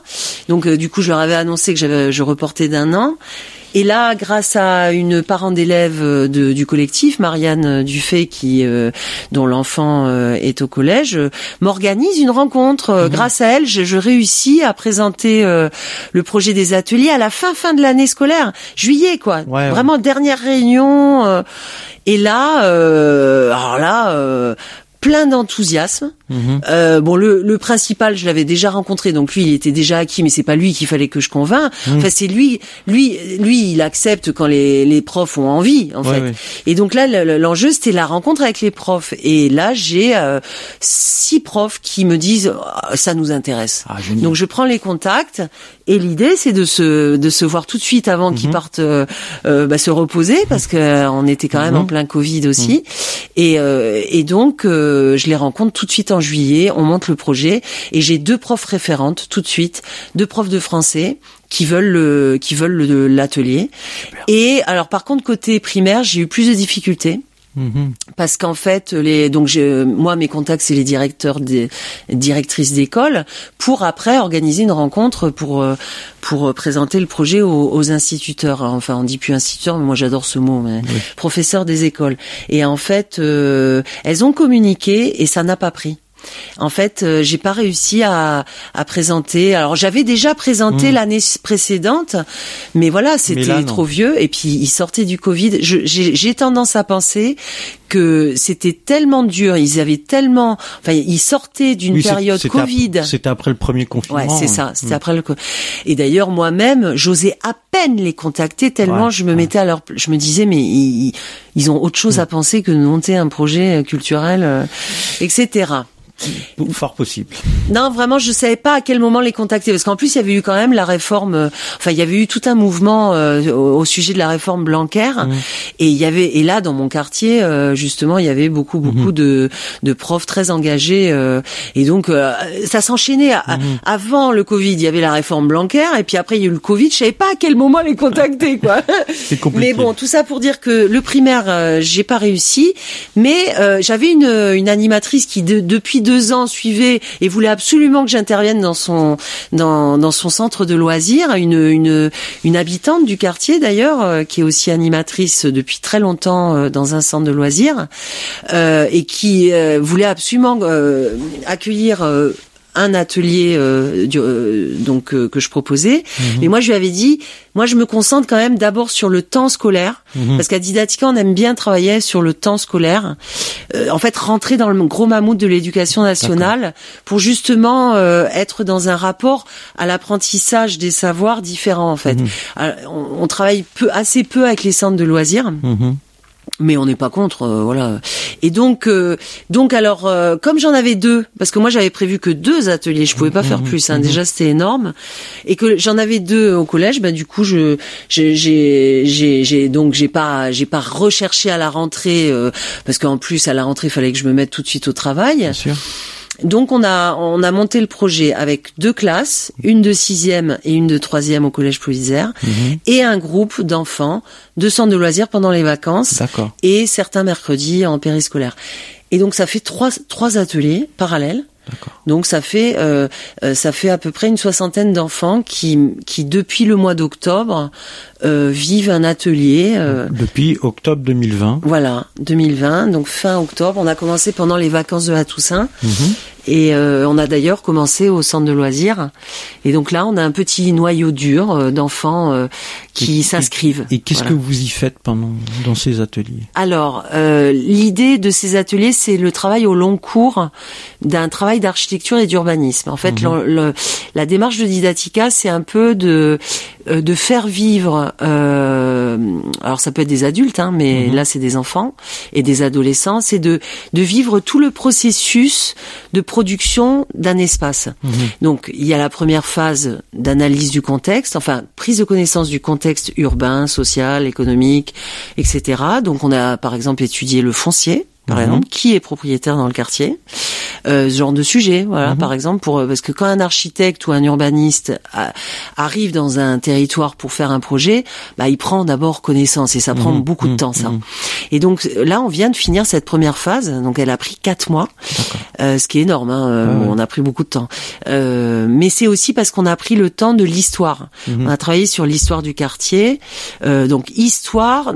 Donc euh, du coup, je leur avais annoncé que je reportais d'un an. Et là, grâce à une parent d'élève euh, du collectif, Marianne Dufay, qui euh, dont l'enfant euh, est au collège, m'organise une rencontre. Mhm. Grâce à elle, je, réussis à présenter le projet des ateliers à la fin fin de l'année scolaire, juillet quoi. Vraiment dernière réunion. et là, alors là, plein d'enthousiasme. Mhm. Euh, bon, le, le, principal, je l'avais déjà rencontré, donc lui, il était déjà acquis, mais c'est pas lui qu'il fallait que je convainc. Mhm. Enfin, c'est lui, lui, lui, il accepte quand les, les profs ont envie, en fait. Et donc là, l'enjeu, c'était la rencontre avec les profs. Et là, j'ai euh, six profs qui me disent, oh, ça nous intéresse. Ah, donc je prends les contacts. Et l'idée, c'est de se de se voir tout de suite avant qu'ils mhm. partent euh, euh, bah, se reposer, parce que on était quand même en plein Covid aussi. Et, et donc, je les rencontre tout de suite en en juillet, on monte le projet et j'ai deux profs référentes tout de suite, deux profs de français qui veulent le, qui veulent l'atelier. Et alors par contre côté primaire, j'ai eu plus de difficultés. Mhm. Parce qu'en fait, les donc je, moi mes contacts c'est les directeurs des directrices d'école pour après organiser une rencontre pour euh, pour présenter le projet aux, instituteurs. Enfin, on dit plus instituteurs, mais moi j'adore ce mot, mais professeurs des écoles. Et en fait, euh, elles ont communiqué et ça n'a pas pris. En fait, euh, j'ai pas réussi à, à présenter. Alors j'avais déjà présenté hmm. l'année précédente, mais voilà, c'était trop vieux. Et puis il sortait du Covid. J'ai tendance à penser que c'était tellement dur, ils avaient tellement, enfin, ils sortaient d'une période Covid. C'était après le premier confinement. Ouais, c'est ça. C'était hmm. après le. Et d'ailleurs, moi-même, j'osais à peine les contacter tellement je me mettais à leur, je me disais, mais ils, ils ont autre chose hmm. à penser que de monter un projet culturel, euh, etc. Fort possible. Non, vraiment, je savais pas à quel moment les contacter parce qu'en plus il y avait eu quand même la réforme. Euh, enfin, il y avait eu tout un mouvement euh, au, sujet de la réforme Blanquer mmh. et il y avait et là dans mon quartier euh, justement il y avait beaucoup beaucoup mmh. de de profs très engagés et donc ça s'enchaînait. Mmh. Avant le Covid, il y avait la réforme Blanquer et puis après il y a eu le Covid. Je savais pas à quel moment les contacter quoi. mais bon, tout ça pour dire que le primaire j'ai pas réussi, mais j'avais une une animatrice qui de, depuis deux ans suivait et voulait absolument que j'intervienne dans son dans, son centre de loisirs, une une une habitante du quartier d'ailleurs euh, qui est aussi animatrice depuis très longtemps euh, dans un centre de loisirs euh, et qui voulait absolument accueillir un atelier euh, euh, donc que je proposais. Mhm. Mais moi, je lui avais dit, moi, je me concentre quand même d'abord sur le temps scolaire, mhm. parce qu'à Didactica, on aime bien travailler sur le temps scolaire. en fait, rentrer dans le gros mammouth de l'éducation nationale pour justement être dans un rapport à l'apprentissage des savoirs différents. En fait, mhm. on, on, travaille peu, assez peu avec les centres de loisirs mais on n'est pas contre, euh, voilà. Et donc, euh, donc alors, euh, comme j'en avais deux, parce que moi j'avais prévu que deux ateliers, je pouvais pas faire plus. Hein, déjà c'était énorme, et que j'en avais deux au collège, ben du coup je, j'ai, j'ai, j'ai donc j'ai pas, j'ai pas recherché à la rentrée, parce qu'en plus à la rentrée il fallait que je me mette tout de suite au travail. Bien sûr. Donc on a on a monté le projet avec deux classes, une de sixième et une de troisième au collège Polisaire, mhm. et un groupe d'enfants de centres de loisirs pendant les vacances et certains mercredis en périscolaire. Et donc ça fait trois trois ateliers parallèles. Donc ça fait euh, euh, ça fait à peu près une soixantaine d'enfants qui qui depuis le mois d'octobre euh, vivent un atelier. Euh, depuis octobre 2020. Voilà, 2020. Donc fin octobre, on a commencé pendant les vacances de la Toussaint. Mhm. Et euh, on a d'ailleurs commencé au centre de loisirs. Et donc là, on a un petit noyau dur euh, d'enfants euh, qui s'inscrivent. Et, qu'est-ce que vous y faites pendant dans ces ateliers? Alors, l'idée de ces ateliers, c'est le travail au long cours d'un travail d'architecture et d'urbanisme. En fait, mhm. la démarche de Didatica, c'est un peu de de faire vivre. alors, ça peut être des adultes, hein, mais mhm. là, c'est des enfants et des adolescents. C'est de de vivre tout le processus de production d'un espace. Mhm. Donc il y a la première phase d'analyse du contexte, enfin prise de connaissance du contexte urbain, social, économique, etc. Donc on a par exemple étudié le foncier, par mhm. exemple, qui est propriétaire dans le quartier, euh, ce genre de sujet, voilà, mhm. par exemple, pour parce que quand un architecte ou un urbaniste arrive dans un territoire pour faire un projet, bah il prend d'abord connaissance et ça prend mhm. beaucoup de temps ça. Et donc là, on vient de finir cette première phase, donc elle a pris quatre mois, euh, ce qui est énorme. Hein, euh, On a pris beaucoup de temps, euh, mais c'est aussi parce qu'on a pris le temps de l'histoire. On a travaillé sur l'histoire du quartier, euh, donc histoire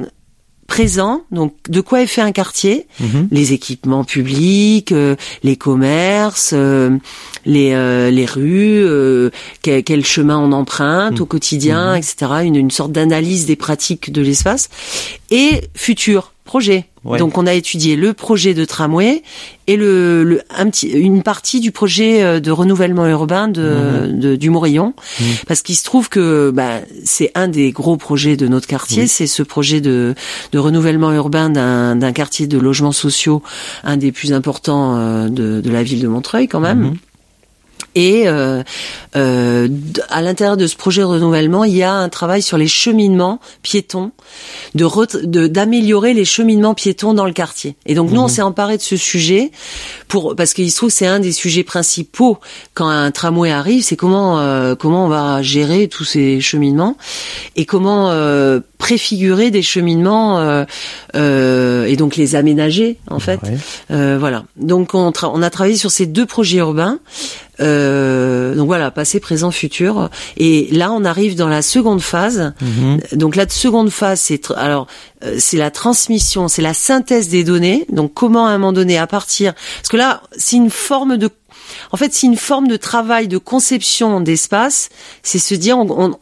présent. Donc, de quoi est fait un quartier mhm. Les équipements publics, euh, les commerces, euh, les, euh, les rues, quel, chemin on emprunte au mhm. quotidien, mhm. etc. Une, une sorte d'analyse des pratiques de l'espace. Et futur, projet. Donc on a étudié le projet de tramway et le, le un petit, une partie du projet euh, de renouvellement urbain de, mhm. de du Morillon, mhm. parce qu'il se trouve que bah, c'est un des gros projets de notre quartier, c'est ce projet de, de renouvellement urbain d'un quartier de logements sociaux, un des plus importants euh, de, de la ville de Montreuil quand même. Mhm. Et euh, euh, à l'intérieur de ce projet de renouvellement, il y a un travail sur les cheminements piétons, de d'améliorer les cheminements piétons dans le quartier. Et donc nous, on mhm. s'est emparé de ce sujet pour parce qu'il se trouve c'est un des sujets principaux quand un tramway arrive, c'est comment euh, comment on va gérer tous ces cheminements et comment euh, préfigurer des cheminements euh, euh, et donc les aménager en fait. Euh, voilà. Donc on, on, a travaillé sur ces deux projets urbains. Donc voilà, passé, présent, futur. Et là, on arrive dans la seconde phase. Mhm. Donc la seconde phase, c'est alors c'est la transmission, c'est la synthèse des données. Donc comment à un moment donné, à partir, parce que là, c'est une forme de en fait, c'est une forme de travail de conception d'espace. C'est se dire, on, on,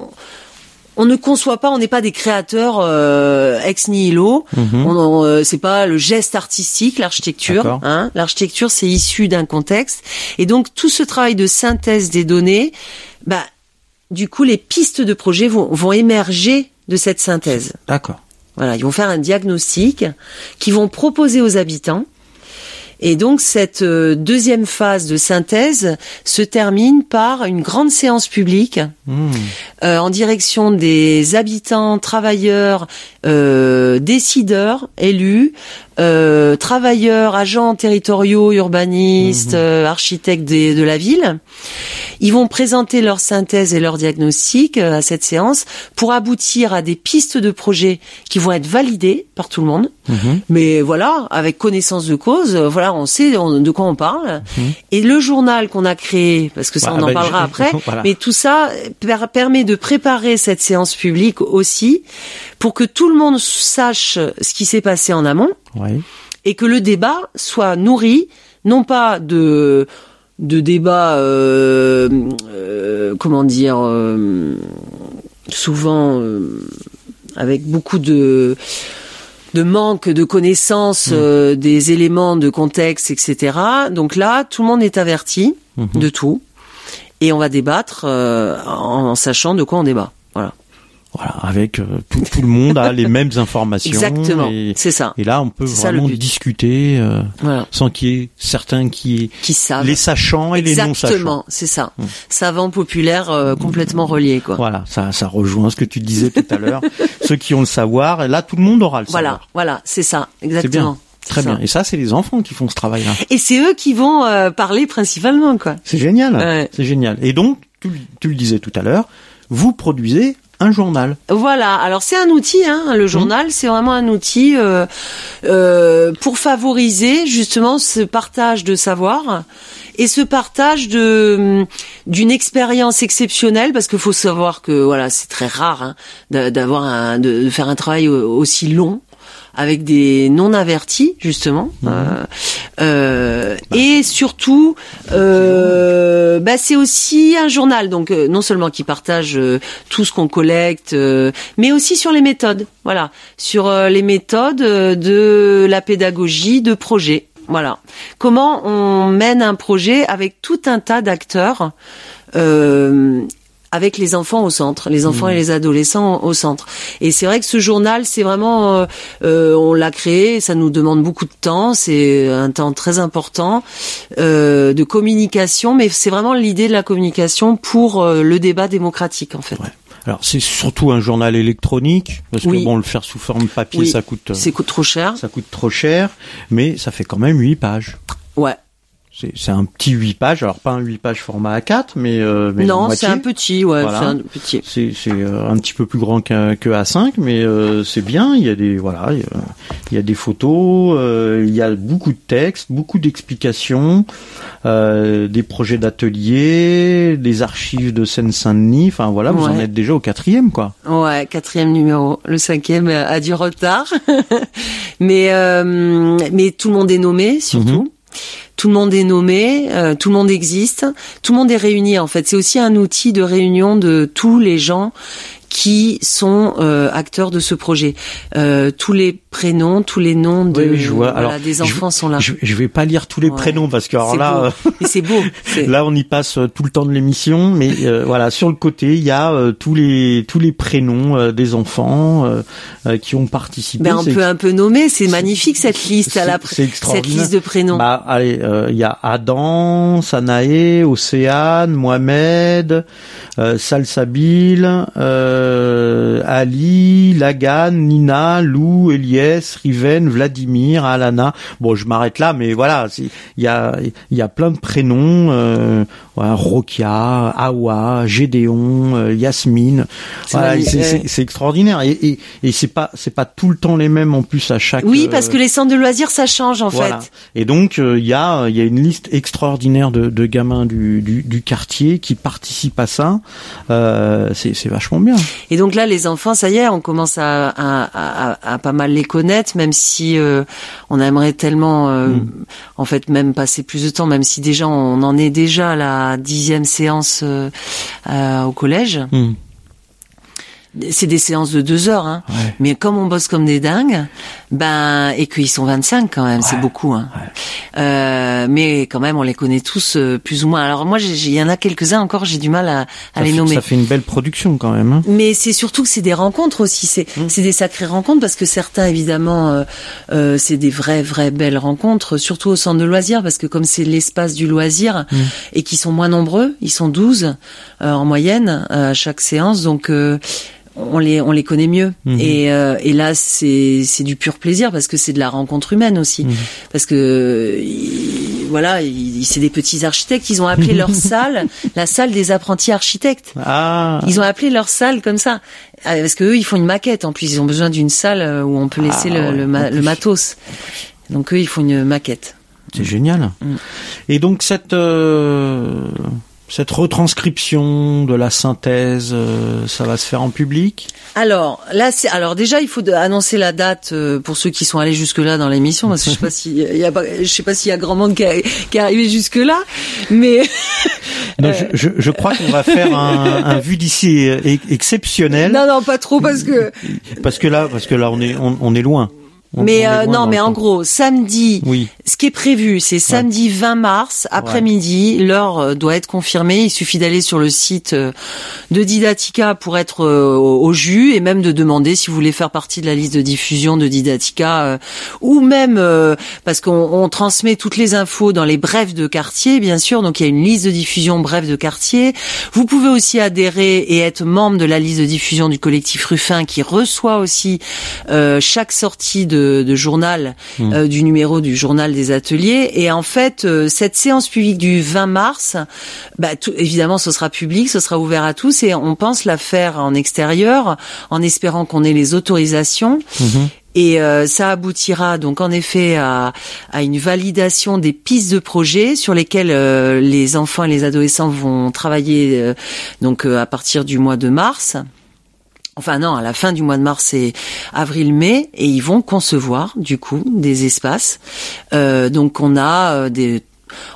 on ne conçoit pas, on n'est pas des créateurs euh, ex nihilo. Mhm. Euh, c'est pas le geste artistique, l'architecture. Hein. L'architecture, c'est issu d'un contexte. Et donc tout ce travail de synthèse des données, bah, du coup, les pistes de projet vont, vont émerger de cette synthèse. D'accord. Voilà, ils vont faire un diagnostic qui vont proposer aux habitants et donc cette euh, deuxième phase de synthèse se termine par une grande séance publique mmh. euh, en direction des habitants, travailleurs, euh, décideurs, élus, euh, travailleurs, agents territoriaux, urbanistes, mmh. architectes de la ville. Ils vont présenter leur synthèse et leur diagnostic à cette séance pour aboutir à des pistes de projet qui vont être validées par tout le monde. Mmh. Mais voilà, avec connaissance de cause, voilà on sait de quoi on parle. Mhm. Et le journal qu'on a créé, parce que ça on en bah, parlera après, mais tout ça permet de préparer cette séance publique aussi pour que tout le monde sache ce qui s'est passé en amont et que le débat soit nourri non pas de de débats, euh, euh, comment dire, euh, souvent avec beaucoup de de manque de connaissances Mmh. des éléments de contexte, etc. Donc là, tout le monde est averti Mhm. de tout et on va débattre en, en sachant de quoi on débat. Voilà. Voilà, avec euh, tout, tout le monde a les mêmes informations. Exactement. C'est ça. et là, on peut ça, vraiment discuter euh, Voilà. sans qu'il y ait certains qui Qui savent. les sachants et les non sachants. Exactement, c'est ça. Mm. Savant populaire euh, complètement relié quoi. Voilà, ça, ça rejoint ce que tu disais tout à l'heure. Ceux qui ont le savoir, et là, tout le monde aura le Voilà, savoir. voilà, c'est ça, C'est bien. exactement. Très ça. bien. Et ça, c'est les enfants qui font ce travail-là. Et c'est eux qui vont euh, parler principalement quoi. C'est génial. Ouais. C'est génial. Et donc, tu, tu le disais tout à l'heure, vous produisez un journal. Voilà. Alors c'est un outil, hein, le journal, c'est vraiment un outil euh, euh, pour favoriser justement ce partage de savoir et ce partage de d'une expérience exceptionnelle parce qu'il faut savoir que voilà c'est très rare hein, d'a- d'avoir un de, faire un travail au- aussi long avec des non avertis justement euh, euh, et surtout euh, bah, c'est aussi un journal donc euh, non seulement qui partage euh, tout ce qu'on collecte euh, mais aussi sur les méthodes voilà. Sur les méthodes de la pédagogie de projet voilà. Comment on mène un projet avec tout un tas d'acteurs euh, avec les enfants au centre, les enfants et les adolescents au centre. Et c'est vrai que ce journal, c'est vraiment, euh, euh, on l'a créé, ça nous demande beaucoup de temps, c'est un temps très important euh, de communication, mais c'est vraiment l'idée de la communication pour euh, le débat démocratique en fait. Ouais. Alors, c'est surtout un journal électronique, parce Oui. que bon, le faire sous forme papier, Oui. ça coûte, euh, C'est coûte trop cher. ça coûte trop cher, mais ça fait quand même 8 pages. Ouais. C'est un petit 8 pages, alors pas un 8 pages format A4, mais, euh, mais non, c'est un petit, ouais, Voilà. c'est un petit. C'est euh, un petit peu plus grand qu'un que A5, mais euh, c'est bien. Il y a des voilà, il y a, il y a des photos, euh, il y a beaucoup de textes, beaucoup d'explications, euh, des projets d'ateliers, des archives de Seine-Saint-Denis. Enfin voilà, vous en êtes déjà au quatrième quoi. Ouais, quatrième numéro. Le cinquième a du retard, mais euh, mais tout le monde est nommé surtout. Mhm. Tout le monde est nommé, euh, tout le monde existe, tout le monde est réuni en fait. C'est aussi un outil de réunion de tous les gens qui sont euh, acteurs de ce projet. Euh, tous les prénoms, tous les noms de Oui, oui, je vois. voilà, Alors, des je- enfants sont là. Je, je vais pas lire tous les Ouais. prénoms parce que alors là. euh, c'est beau. Là, on y passe euh, tout le temps de l'émission, mais euh, voilà, sur le côté, il y a euh, tous les tous les prénoms euh, des enfants euh, euh, qui ont participé. Ben, on peut un peu nommer. C'est magnifique cette liste à la cette liste de prénoms. Bah, allez, euh, il y a Adam, Sanaé, Océane, Mohamed, euh, Salsabil, euh, Ali, Lagan, Nina, Lou, Riven, Vladimir, Alana. Bon, je m'arrête là, mais voilà, il y a y a plein de prénoms, euh, voilà, Rokia, Awa, Gédéon, euh, Yasmine. C'est Voilà, extraordinaire et et, et c'est pas c'est pas tout le temps les mêmes en plus à chaque. oui, euh, parce que les centres de loisirs, ça change en voilà. fait. Et donc euh, il y a il y a une liste extraordinaire de, de gamins du, du, du quartier qui participent à ça. Euh, c'est c'est vachement bien. Et donc là, les enfants, ça y est, on commence à, à, à, à pas mal les connaître, même si euh, on aimerait tellement, Mm. en fait, même passer plus de temps, même si déjà on en est déjà à dixième séance euh, euh, au collège. Hmm. C'est des séances de deux heures, hein. Ouais. Mais comme on bosse comme des dingues, ben et qu'ils sont 25 quand même, c'est beaucoup. Hein. Ouais. Euh, mais quand même, on les connaît tous euh, plus ou moins. Alors moi, il y en a quelques-uns encore, j'ai du mal à, à Ça les fait, nommer. ça fait une belle production quand même. hein. Mais c'est surtout que c'est des rencontres aussi. C'est Mmh. c'est des sacrées rencontres parce que certains, évidemment, euh, euh, c'est des vraies, vraies belles rencontres, surtout au centre de loisirs parce que comme c'est l'espace du loisir Mmh. et qu'ils sont moins nombreux, ils sont 12 euh, en moyenne euh, à chaque séance, donc. On les on les connaît mieux Mhm. et euh, et là c'est c'est du pur plaisir parce que c'est de la rencontre humaine aussi Mhm. parce que voilà c'est des petits architectes ils ont appelé leur salle la salle des apprentis architectes Ah. ils ont appelé leur salle comme ça. Euh, Parce que eux, ils font une maquette. En plus, ils ont besoin d'une salle euh, où on peut laisser Ah, le, ouais, le, ma- le matos. Donc eux, ils font une maquette. C'est génial. Mm. Et donc cette euh, Cette retranscription de la synthèse, euh, ça va se faire en public? Alors là, c'est alors déjà il faut annoncer la date euh, pour ceux qui sont allés jusque là dans l'émission parce que je sais pas si il y a je sais pas s'il y a grand monde qui, est arrivé jusque là, mais non, je, je, crois qu'on va faire un, un vue d'ici exceptionnel. Non non pas trop parce que parce que là parce que là on est on est loin mais euh, non, mais en gros, samedi, oui. ce qui est prévu, c'est samedi 20 mars après-midi. L'heure euh, doit être confirmée. Il suffit d'aller sur le site euh, de Didatica pour être au, jus et même de demander si vous voulez faire partie de la liste de diffusion de Didatica ou même parce qu'on transmet toutes les infos dans les brefs de quartier, bien sûr. Donc il y a une liste de diffusion bref de quartier. Vous pouvez aussi adhérer et être membre de la liste de diffusion du collectif Ruffin qui reçoit aussi chaque sortie de de, journal hmm. euh, du numéro du journal des ateliers. Et en fait, euh, cette séance publique du 20 mars, bah, tout, évidemment, ce sera public, ce sera ouvert à tous, et on pense la faire en extérieur, en espérant qu'on ait les autorisations. Mhm. Et euh, ça aboutira donc en effet à, à, une validation des pistes de projet sur lesquelles les enfants et les adolescents vont travailler donc à partir du mois de mars enfin non, à la fin du mois de mars et avril-mai, et ils vont concevoir du coup des espaces. Euh, donc on a euh, des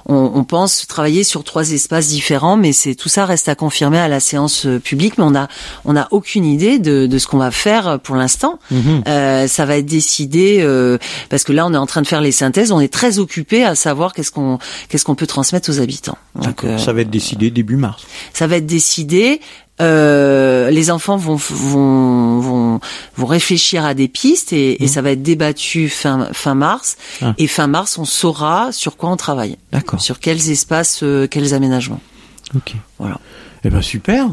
on, pense travailler sur trois espaces différents, mais c'est tout ça reste à confirmer à la séance euh, publique. Mais on a on a aucune idée de, de ce qu'on va faire pour l'instant. Mhm. Euh, ça va être décidé euh, parce que là on est en train de faire les synthèses. On est très occupé à savoir qu'est-ce qu'on qu'est-ce qu'on peut transmettre aux habitants. Donc, ça va être décidé début mars. Ça va être décidé. Euh, les enfants vont, vont, vont, vont, réfléchir à des pistes et, et, mmh. ça va être débattu fin, fin mars. Ah. Et fin mars, on saura sur quoi on travaille. D'accord. Sur quels espaces, euh, quels aménagements. Ok. Voilà. Eh ben super.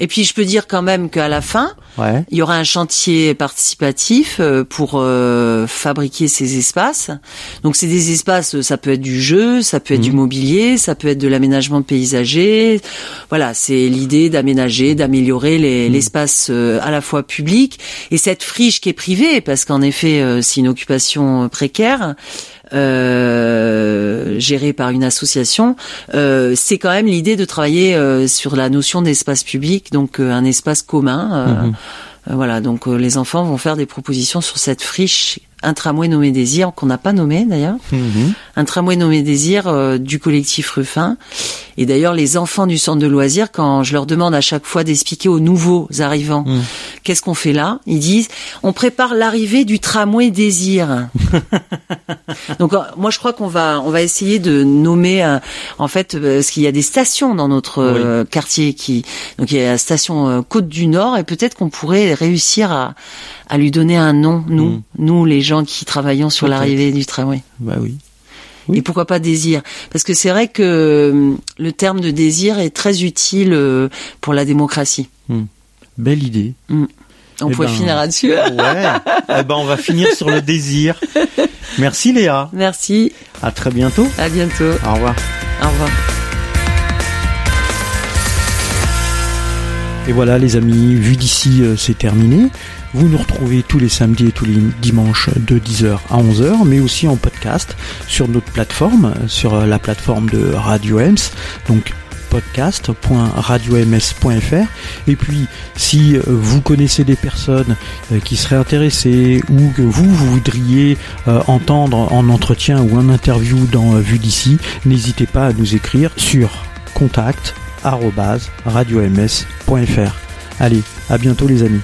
Et puis je peux dire quand même qu'à la fin, il y aura un chantier participatif euh, pour euh, fabriquer ces espaces. Donc c'est des espaces, ça peut être du jeu, ça peut être du mhm. mobilier, ça peut être de l'aménagement paysager. Voilà, c'est l'idée d'aménager, d'améliorer mhm. l'espace euh, à la fois public et cette friche qui est privée, parce qu'en effet c'est une occupation précaire euh, géré par une association, euh, c'est quand même l'idée de travailler euh, sur la notion d'espace public, donc euh, un espace commun. Mhm. Voilà, donc les enfants vont faire des propositions sur cette friche un tramway nommé Désir, qu'on n'a pas nommé d'ailleurs, mhm. un tramway nommé Désir euh, du collectif Ruffin. Et d'ailleurs, les enfants du centre de loisirs, quand je leur demande à chaque fois d'expliquer aux nouveaux arrivants mhm. qu'est-ce qu'on fait là, ils disent on prépare l'arrivée du tramway Désir. Donc euh, moi, je crois qu'on va on va essayer de nommer euh, en fait parce qu'il y a des stations dans notre quartier qui donc il y a la station Côte du Nord et peut-être qu'on pourrait réussir à à lui donner un nom, nous, mm. nous les gens qui travaillons sur l'arrivée du tramway. Bah oui. Et pourquoi pas désir? Parce que c'est vrai que euh, le terme de désir est très utile euh, pour la démocratie. Mm. Belle idée. Mm. On eh pourrait ben, finir là-dessus. ouais. eh ben, on va finir sur le désir. Merci Léa. Merci. À très bientôt. À bientôt. Au revoir. Au revoir. Et voilà les amis, vu d'ici, euh, c'est terminé. Vous nous retrouvez tous les samedis et tous les dimanches de 10h à 11h, mais aussi en podcast sur notre plateforme, sur euh, la plateforme de Radio Ems, donc podcast.radioms.fr et puis si euh, vous connaissez des personnes euh, qui seraient intéressées ou que vous, vous voudriez entendre en entretien ou en interview dans Vue d'ici, n'hésitez pas à nous écrire sur contact@radioms.fr. Allez, à bientôt les amis.